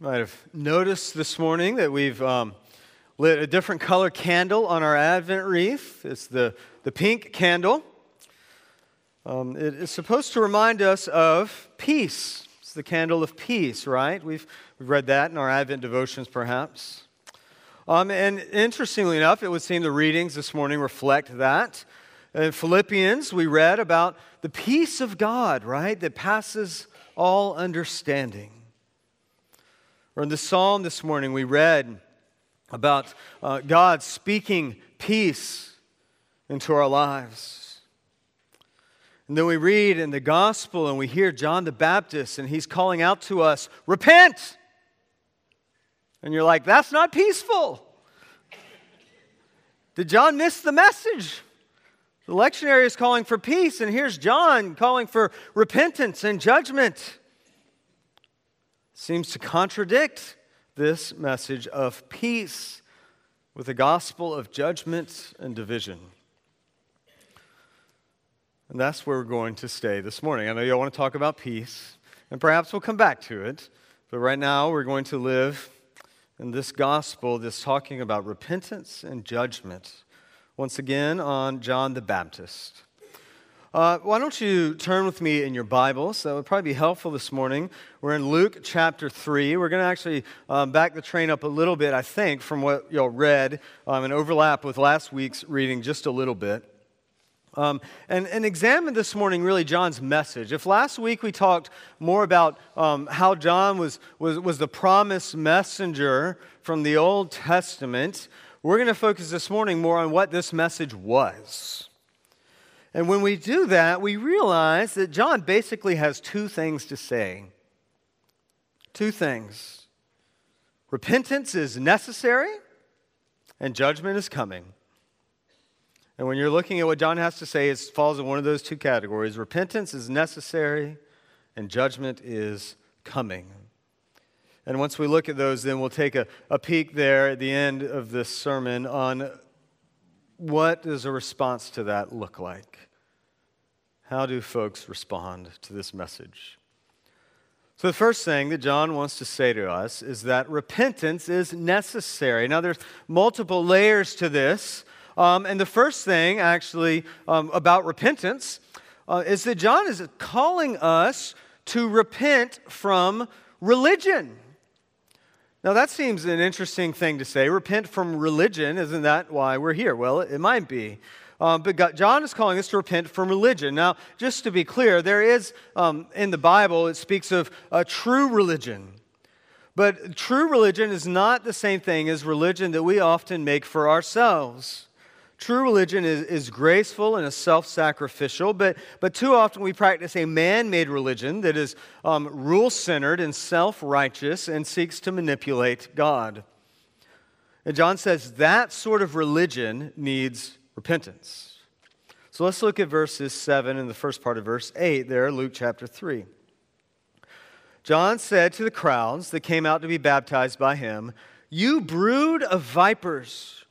might have noticed this morning that we've um, lit a different color candle on our Advent wreath. It's the, the pink candle. Um, it is supposed to remind us of peace. It's the candle of peace, right? We've, we've read that in our Advent devotions, perhaps. Um, and interestingly enough, it would seem the readings this morning reflect that. In Philippians, we read about the peace of God, right, that passes all understanding. Or in the psalm this morning, we read about uh, God speaking peace into our lives. And then we read in the gospel and we hear John the Baptist, and he's calling out to us, Repent! And you're like, That's not peaceful. Did John miss the message? The lectionary is calling for peace, and here's John calling for repentance and judgment seems to contradict this message of peace with the gospel of judgment and division. And that's where we're going to stay this morning. I know you all want to talk about peace, and perhaps we'll come back to it. But right now, we're going to live in this gospel that's talking about repentance and judgment. Once again, on John the Baptist. Uh, why don't you turn with me in your Bibles? That would probably be helpful this morning. We're in Luke chapter 3. We're going to actually um, back the train up a little bit, I think, from what y'all read um, and overlap with last week's reading just a little bit. Um, and, and examine this morning really John's message. If last week we talked more about um, how John was, was, was the promised messenger from the Old Testament, we're going to focus this morning more on what this message was. And when we do that, we realize that John basically has two things to say. Two things repentance is necessary, and judgment is coming. And when you're looking at what John has to say, it falls in one of those two categories repentance is necessary, and judgment is coming. And once we look at those, then we'll take a, a peek there at the end of this sermon on what does a response to that look like? How do folks respond to this message? So, the first thing that John wants to say to us is that repentance is necessary. Now, there's multiple layers to this. Um, and the first thing, actually, um, about repentance uh, is that John is calling us to repent from religion. Now, that seems an interesting thing to say. Repent from religion. Isn't that why we're here? Well, it might be. Um, but God, John is calling us to repent from religion. Now, just to be clear, there is um, in the Bible, it speaks of a true religion. But true religion is not the same thing as religion that we often make for ourselves. True religion is, is graceful and is self sacrificial, but, but too often we practice a man made religion that is um, rule centered and self righteous and seeks to manipulate God. And John says that sort of religion needs repentance. So let's look at verses 7 and the first part of verse 8 there, Luke chapter 3. John said to the crowds that came out to be baptized by him, You brood of vipers!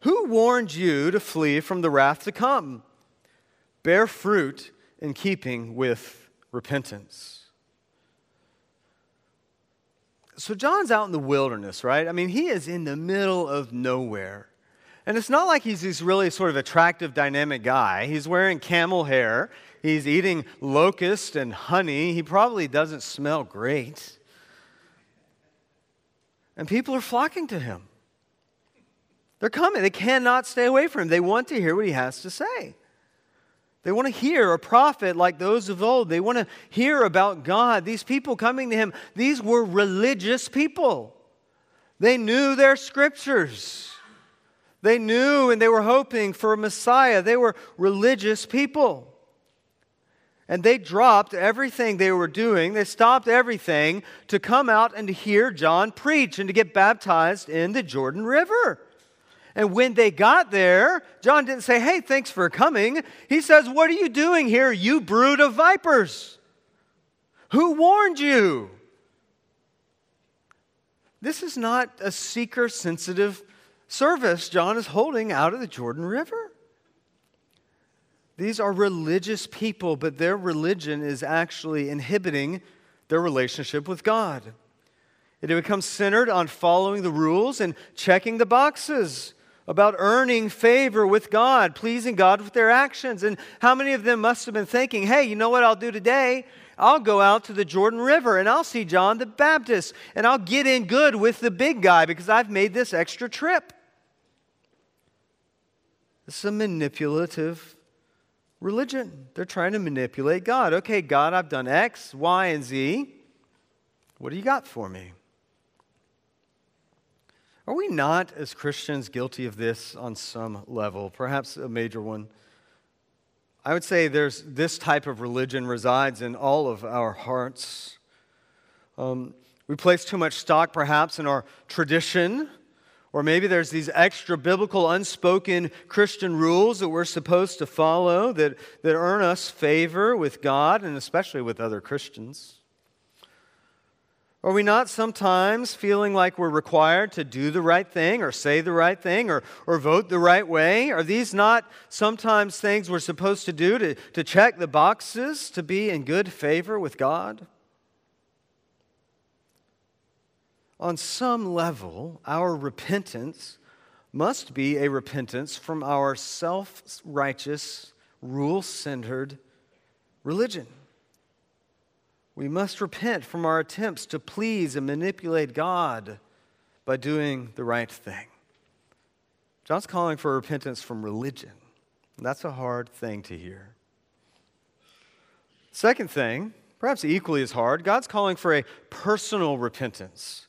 Who warned you to flee from the wrath to come? Bear fruit in keeping with repentance. So, John's out in the wilderness, right? I mean, he is in the middle of nowhere. And it's not like he's this really sort of attractive, dynamic guy. He's wearing camel hair, he's eating locust and honey. He probably doesn't smell great. And people are flocking to him. They're coming. They cannot stay away from him. They want to hear what he has to say. They want to hear a prophet like those of old. They want to hear about God. These people coming to him, these were religious people. They knew their scriptures. They knew and they were hoping for a Messiah. They were religious people. And they dropped everything they were doing, they stopped everything to come out and to hear John preach and to get baptized in the Jordan River. And when they got there, John didn't say, Hey, thanks for coming. He says, What are you doing here, you brood of vipers? Who warned you? This is not a seeker sensitive service John is holding out of the Jordan River. These are religious people, but their religion is actually inhibiting their relationship with God. It becomes centered on following the rules and checking the boxes about earning favor with God, pleasing God with their actions. And how many of them must have been thinking, hey, you know what I'll do today? I'll go out to the Jordan River and I'll see John the Baptist and I'll get in good with the big guy because I've made this extra trip. This is a manipulative religion. They're trying to manipulate God. Okay, God, I've done X, Y, and Z. What do you got for me? Are we not, as Christians, guilty of this on some level, perhaps a major one? I would say there's this type of religion resides in all of our hearts. Um, we place too much stock, perhaps, in our tradition, or maybe there's these extra biblical, unspoken Christian rules that we're supposed to follow that, that earn us favor with God and especially with other Christians. Are we not sometimes feeling like we're required to do the right thing or say the right thing or, or vote the right way? Are these not sometimes things we're supposed to do to, to check the boxes to be in good favor with God? On some level, our repentance must be a repentance from our self righteous, rule centered religion. We must repent from our attempts to please and manipulate God by doing the right thing. John's calling for repentance from religion. That's a hard thing to hear. Second thing, perhaps equally as hard, God's calling for a personal repentance.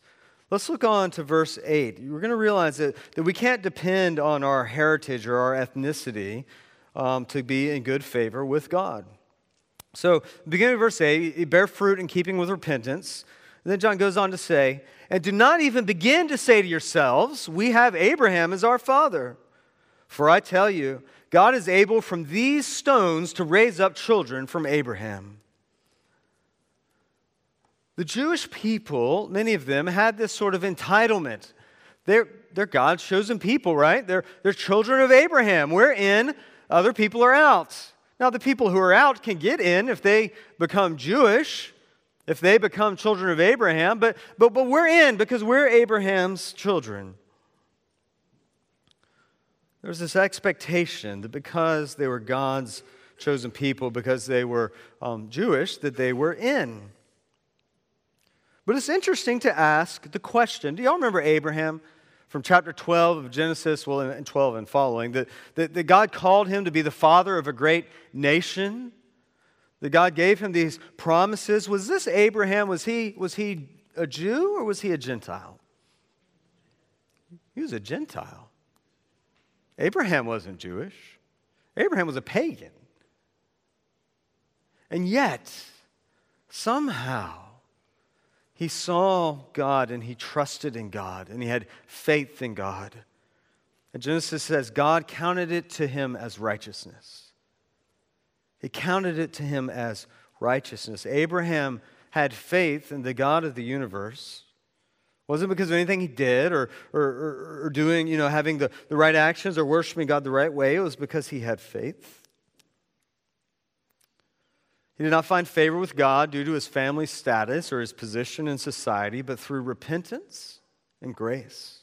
Let's look on to verse 8. We're going to realize that, that we can't depend on our heritage or our ethnicity um, to be in good favor with God. So, beginning of verse 8, bear fruit in keeping with repentance. And then John goes on to say, And do not even begin to say to yourselves, We have Abraham as our father. For I tell you, God is able from these stones to raise up children from Abraham. The Jewish people, many of them, had this sort of entitlement. They're, they're God's chosen people, right? They're, they're children of Abraham. We're in, other people are out. Now, the people who are out can get in if they become Jewish, if they become children of Abraham, but, but, but we're in because we're Abraham's children. There's this expectation that because they were God's chosen people, because they were um, Jewish, that they were in. But it's interesting to ask the question do y'all remember Abraham? from chapter 12 of Genesis, well, and 12 and following, that, that, that God called him to be the father of a great nation, that God gave him these promises. Was this Abraham, was he, was he a Jew or was he a Gentile? He was a Gentile. Abraham wasn't Jewish, Abraham was a pagan. And yet, somehow, he saw God and he trusted in God and he had faith in God. And Genesis says God counted it to him as righteousness. He counted it to him as righteousness. Abraham had faith in the God of the universe. Wasn't because of anything he did or, or, or, or doing, you know, having the, the right actions or worshiping God the right way. It was because he had faith. He did not find favor with God due to his family status or his position in society, but through repentance and grace.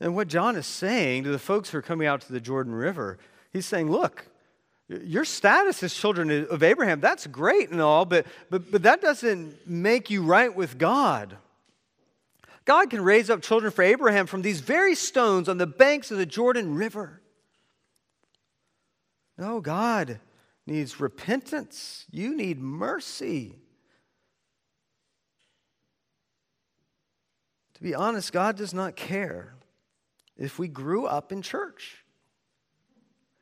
And what John is saying to the folks who are coming out to the Jordan River, he's saying, look, your status as children of Abraham, that's great and all, but, but, but that doesn't make you right with God. God can raise up children for Abraham from these very stones on the banks of the Jordan River. No, God needs repentance. You need mercy. To be honest, God does not care if we grew up in church.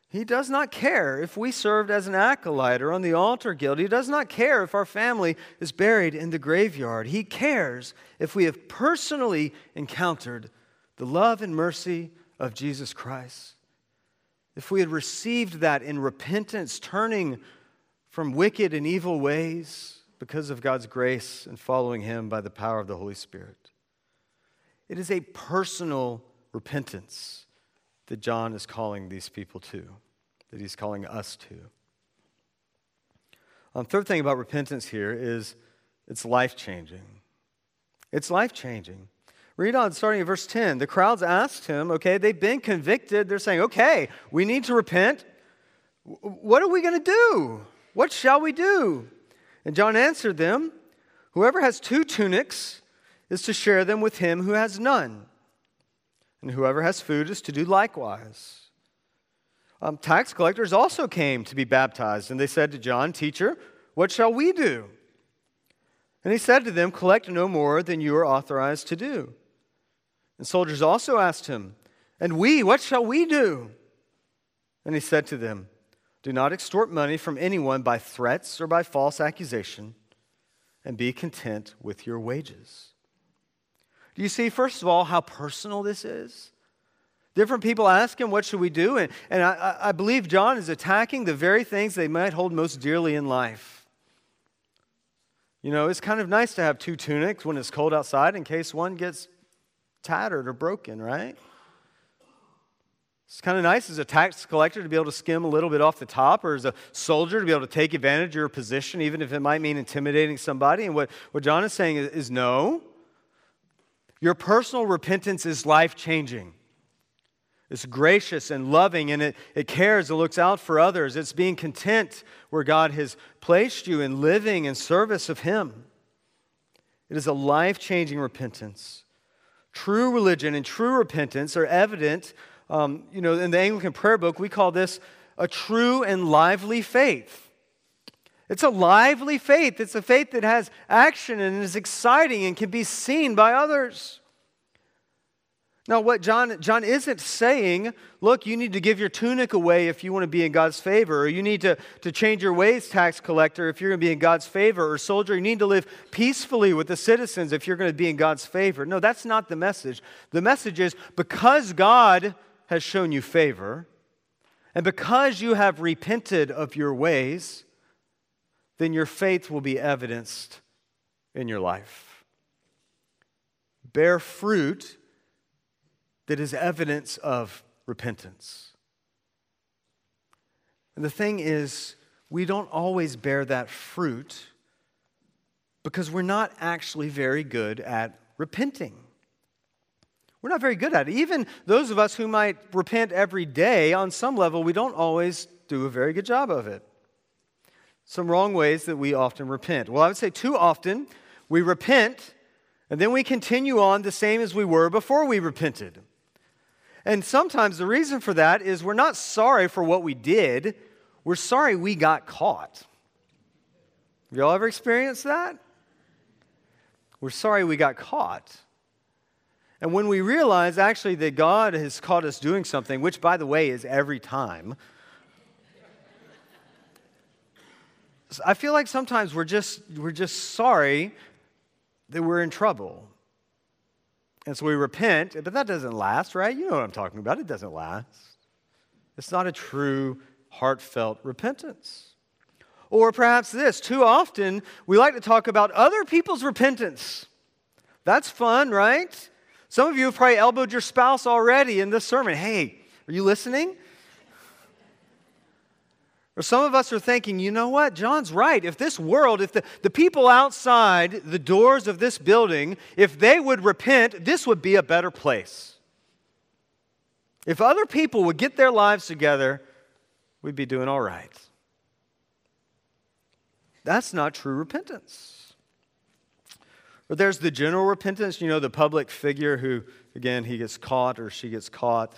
He does not care if we served as an acolyte or on the altar guild. He does not care if our family is buried in the graveyard. He cares if we have personally encountered the love and mercy of Jesus Christ if we had received that in repentance, turning from wicked and evil ways because of God's grace and following Him by the power of the Holy Spirit. It is a personal repentance that John is calling these people to, that he's calling us to. Um, third thing about repentance here is It's life changing. It's life changing. Read on, starting at verse 10. The crowds asked him, okay, they've been convicted. They're saying, okay, we need to repent. What are we going to do? What shall we do? And John answered them, Whoever has two tunics is to share them with him who has none. And whoever has food is to do likewise. Um, tax collectors also came to be baptized, and they said to John, Teacher, what shall we do? And he said to them, Collect no more than you are authorized to do. And soldiers also asked him, And we, what shall we do? And he said to them, Do not extort money from anyone by threats or by false accusation, and be content with your wages. Do you see, first of all, how personal this is? Different people ask him, What should we do? And, and I, I believe John is attacking the very things they might hold most dearly in life. You know, it's kind of nice to have two tunics when it's cold outside in case one gets tattered or broken, right? It's kind of nice as a tax collector to be able to skim a little bit off the top, or as a soldier to be able to take advantage of your position, even if it might mean intimidating somebody. And what, what John is saying is, is no. Your personal repentance is life changing. It's gracious and loving, and it, it cares, it looks out for others. It's being content where God has placed you in living in service of Him. It is a life changing repentance. True religion and true repentance are evident. Um, you know, in the Anglican prayer book, we call this a true and lively faith. It's a lively faith. It's a faith that has action and is exciting and can be seen by others. Now, what John, John isn't saying, look, you need to give your tunic away if you want to be in God's favor, or you need to, to change your ways, tax collector, if you're going to be in God's favor, or soldier, you need to live peacefully with the citizens if you're going to be in God's favor. No, that's not the message. The message is because God has shown you favor, and because you have repented of your ways, then your faith will be evidenced in your life. Bear fruit that is evidence of repentance. And the thing is, we don't always bear that fruit because we're not actually very good at repenting. We're not very good at it. Even those of us who might repent every day, on some level, we don't always do a very good job of it. Some wrong ways that we often repent. Well, I would say too often we repent and then we continue on the same as we were before we repented. And sometimes the reason for that is we're not sorry for what we did, we're sorry we got caught. Have y'all ever experienced that? We're sorry we got caught. And when we realize actually that God has caught us doing something, which by the way is every time, I feel like sometimes we're just, we're just sorry that we're in trouble. And so we repent, but that doesn't last, right? You know what I'm talking about. It doesn't last. It's not a true, heartfelt repentance. Or perhaps this too often, we like to talk about other people's repentance. That's fun, right? Some of you have probably elbowed your spouse already in this sermon. Hey, are you listening? Or some of us are thinking, you know what? John's right. If this world, if the, the people outside the doors of this building, if they would repent, this would be a better place. If other people would get their lives together, we'd be doing all right. That's not true repentance. But there's the general repentance, you know, the public figure who, again, he gets caught or she gets caught.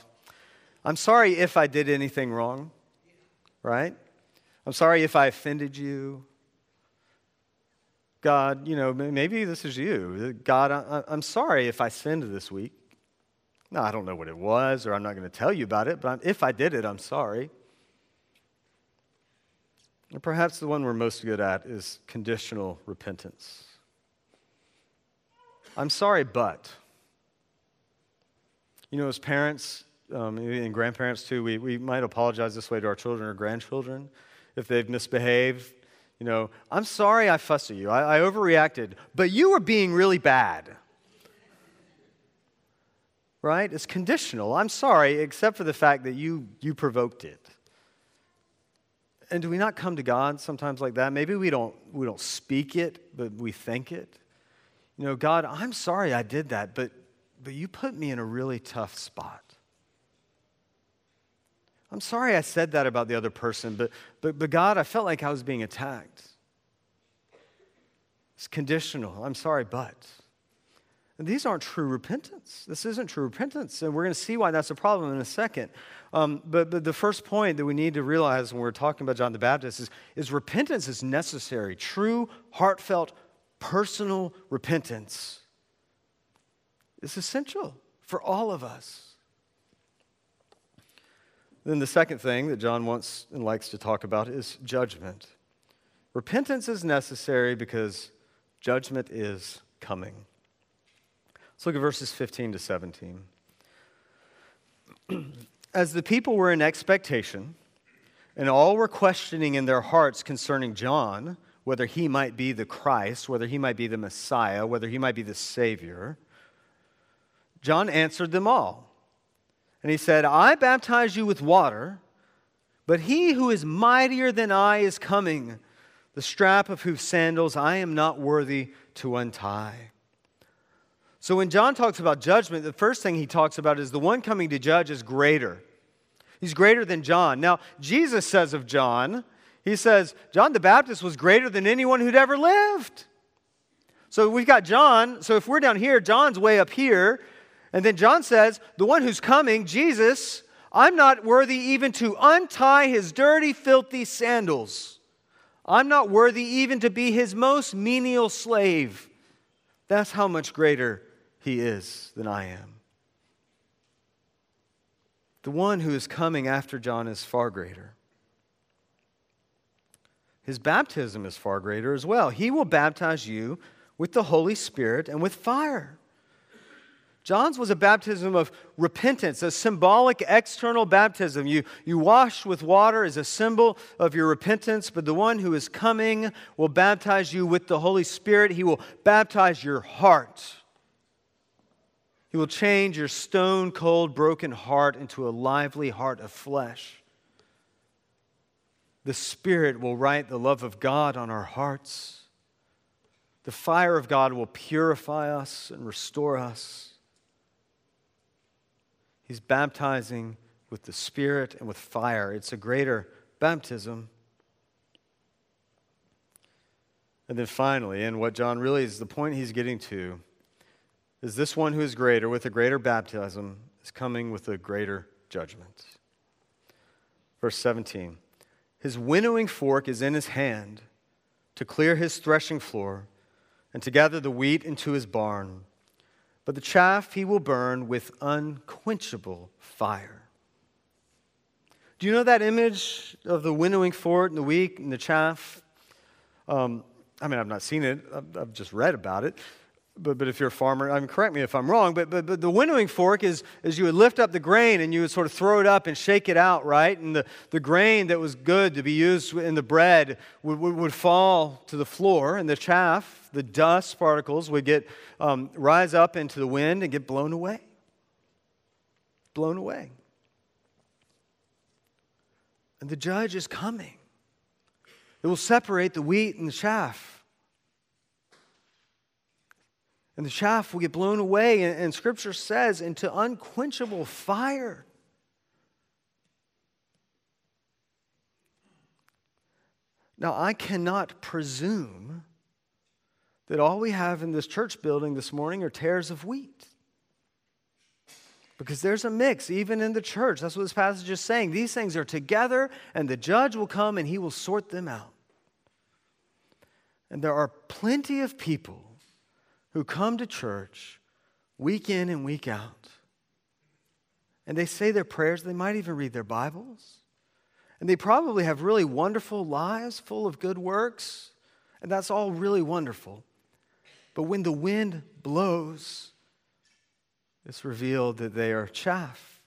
I'm sorry if I did anything wrong, right? I'm sorry if I offended you. God, you know, maybe this is you. God, I, am sorry if I sinned this week. No, I don't know what it was, or I'm not going to tell you about it, but if I did it, I'm sorry. Or perhaps the one we're most good at is conditional repentance. I'm sorry, but. You know, as parents um, and grandparents too, we, we might apologize this way to our children or grandchildren if they've misbehaved. You know, I'm sorry I fussed at you. I, I overreacted, but you were being really bad. Right? It's conditional. I'm sorry, except for the fact that you, you provoked it. and do we not come to God sometimes like that? Maybe we don't, we don't speak it, but we think it. You know, God, I'm sorry I did that, but, but you put me in a really tough spot. I'm sorry I said that about the other person, but, but, but God, I felt like I was being attacked. It's conditional. I'm sorry, but. And these aren't true repentance. This isn't true repentance. And we're going to see why that's a problem in a second. Um, but, but the first point that we need to realize when we're talking about John the Baptist is, is repentance is necessary. True, heartfelt, personal repentance is essential for all of us. Then the second thing that John wants and likes to talk about is judgment. Repentance is necessary because judgment is coming. Let's look at verses 15 to 17. As the people were in expectation, and all were questioning in their hearts concerning John, whether he might be the Christ, whether he might be the Messiah, whether he might be the Savior, John answered them all. And he said, I baptize you with water, but he who is mightier than I is coming, the strap of whose sandals I am not worthy to untie. So when John talks about judgment, the first thing he talks about is the one coming to judge is greater. He's greater than John. Now, Jesus says of John, he says, John the Baptist was greater than anyone who'd ever lived. So we've got John. So if we're down here, John's way up here. And then John says, The one who's coming, Jesus, I'm not worthy even to untie his dirty, filthy sandals. I'm not worthy even to be his most menial slave. That's how much greater he is than I am. The one who is coming after John is far greater. His baptism is far greater as well. He will baptize you with the Holy Spirit and with fire. John's was a baptism of repentance, a symbolic external baptism. You, you wash with water as a symbol of your repentance, but the one who is coming will baptize you with the Holy Spirit. He will baptize your heart. He will change your stone cold, broken heart into a lively heart of flesh. The Spirit will write the love of God on our hearts. The fire of God will purify us and restore us. He's baptizing with the Spirit and with fire. It's a greater baptism. And then finally, and what John really is the point he's getting to, is this one who is greater with a greater baptism is coming with a greater judgment. Verse 17 His winnowing fork is in his hand to clear his threshing floor and to gather the wheat into his barn but the chaff he will burn with unquenchable fire. Do you know that image of the winnowing fork and the wheat and the chaff? Um, I mean, I've not seen it, I've, I've just read about it but, but if you're a farmer, I mean, correct me if I'm wrong, but, but, but the winnowing fork is, is you would lift up the grain and you would sort of throw it up and shake it out, right? And the, the grain that was good to be used in the bread would, would, would fall to the floor, and the chaff, the dust particles, would get um, rise up into the wind and get blown away. Blown away. And the judge is coming. It will separate the wheat and the chaff and the chaff will get blown away. And, and Scripture says, into unquenchable fire. Now, I cannot presume that all we have in this church building this morning are tares of wheat. Because there's a mix, even in the church. That's what this passage is saying. These things are together, and the judge will come and he will sort them out. And there are plenty of people who come to church week in and week out. And they say their prayers, they might even read their Bibles. And they probably have really wonderful lives full of good works. And that's all really wonderful. But when the wind blows, it's revealed that they are chaff,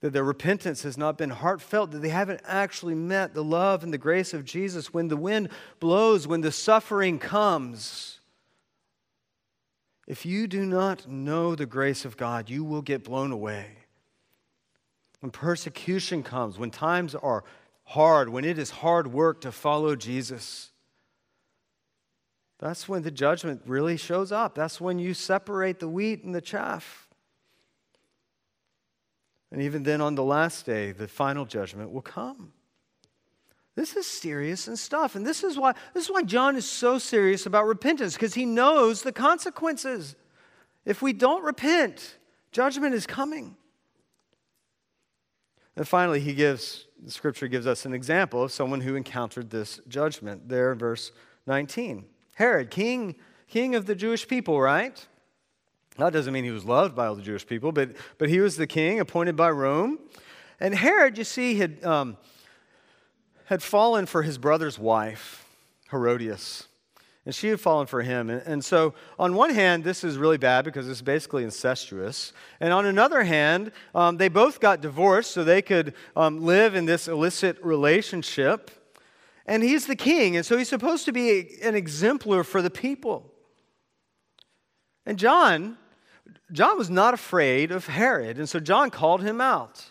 that their repentance has not been heartfelt, that they haven't actually met the love and the grace of Jesus. When the wind blows, when the suffering comes, if you do not know the grace of God, you will get blown away. When persecution comes, when times are hard, when it is hard work to follow Jesus, that's when the judgment really shows up. That's when you separate the wheat and the chaff. And even then, on the last day, the final judgment will come. This is serious and stuff. And this is why, this is why John is so serious about repentance, because he knows the consequences. If we don't repent, judgment is coming. And finally, he gives, the scripture gives us an example of someone who encountered this judgment there in verse 19. Herod, king, king of the Jewish people, right? That doesn't mean he was loved by all the Jewish people, but, but he was the king appointed by Rome. And Herod, you see, had, um, had fallen for his brother's wife, Herodias. And she had fallen for him. And, and so, on one hand, this is really bad because it's basically incestuous. And on another hand, um, they both got divorced so they could um, live in this illicit relationship. And he's the king, and so he's supposed to be an exemplar for the people. And John, John was not afraid of Herod, and so John called him out.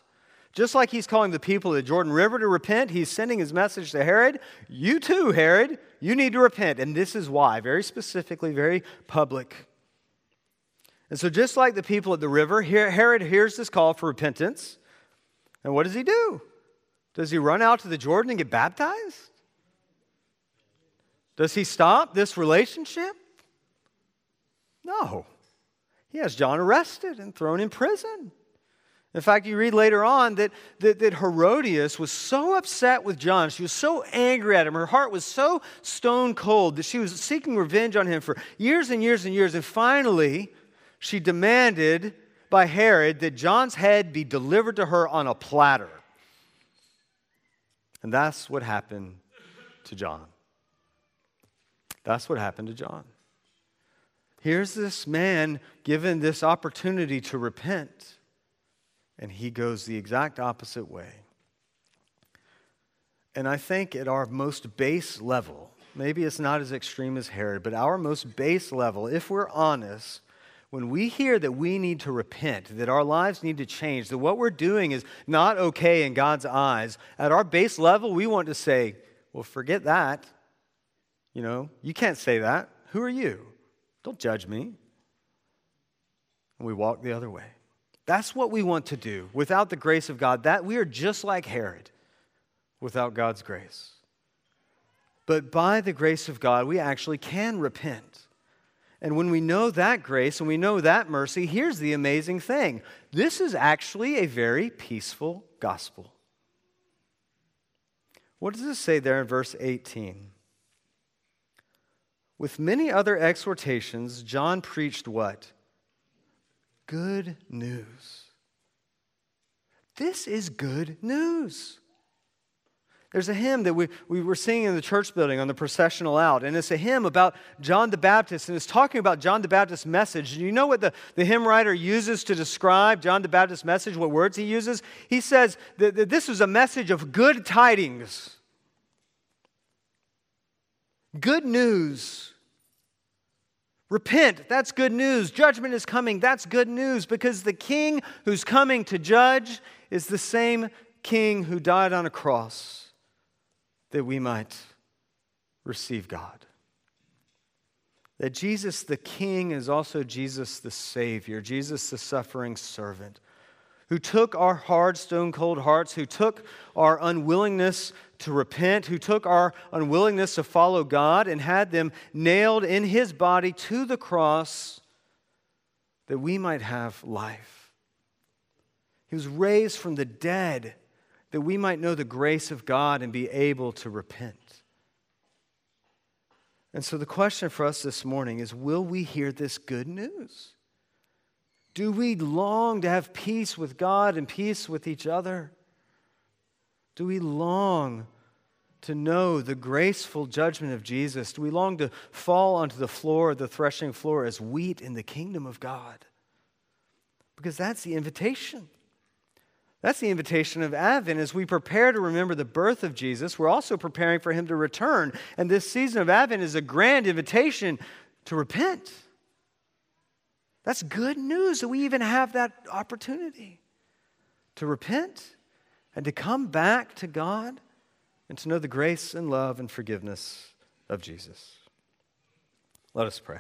Just like he's calling the people of the Jordan River to repent, he's sending his message to Herod. You too, Herod, you need to repent. And this is why, very specifically, very public. And so, just like the people at the river, Herod hears this call for repentance. And what does he do? Does he run out to the Jordan and get baptized? Does he stop this relationship? No. He has John arrested and thrown in prison. In fact, you read later on that, that, that, Herodias was so upset with John, she was so angry at him, her heart was so stone cold that she was seeking revenge on him for years and years and years. And finally, she demanded by Herod that John's head be delivered to her on a platter. And that's what happened to John. That's what happened to John. Here's this man given this opportunity to repent, and he goes the exact opposite way. And I think at our most base level, maybe it's not as extreme as Herod, but our most base level, if we're honest, when we hear that we need to repent, that our lives need to change, that what we're doing is not okay in God's eyes, at our base level, we want to say, well, forget that. You know, you can't say that. Who are you? Don't judge me. And we walk the other way. That's what we want to do. Without the grace of God, that we are just like Herod without God's grace. But by the grace of God, we actually can repent. And when we know that grace and we know that mercy, here's the amazing thing this is actually a very peaceful gospel. What does it say there in verse 18? With many other exhortations, John preached what? Good news. This is good news. There's a hymn that we, we were singing in the church building on the processional out, and it's a hymn about John the Baptist, and it's talking about John the Baptist's message. Do you know what the, the hymn writer uses to describe John the Baptist's message? What words he uses? He says that, that this was a message of good tidings. Good news. Repent, that's good news. Judgment is coming, that's good news because the king who's coming to judge is the same king who died on a cross that we might receive God. That Jesus the king is also Jesus the Savior, Jesus the suffering servant who took our hard, stone cold hearts, who took our unwillingness to repent, who took our unwillingness to follow God and had them nailed in his body to the cross that we might have life. He was raised from the dead that we might know the grace of God and be able to repent. And so the question for us this morning is will we hear this good news? Do we long to have peace with God and peace with each other? Do we long to know the graceful judgment of Jesus? Do we long to fall onto the floor, the threshing floor, as wheat in the kingdom of God? Because that's the invitation. That's the invitation of Advent. As we prepare to remember the birth of Jesus, we're also preparing for him to return. And this season of Advent is a grand invitation to repent. That's good news that we even have that opportunity to repent and to come back to God and to know the grace and love and forgiveness of Jesus. Let us pray.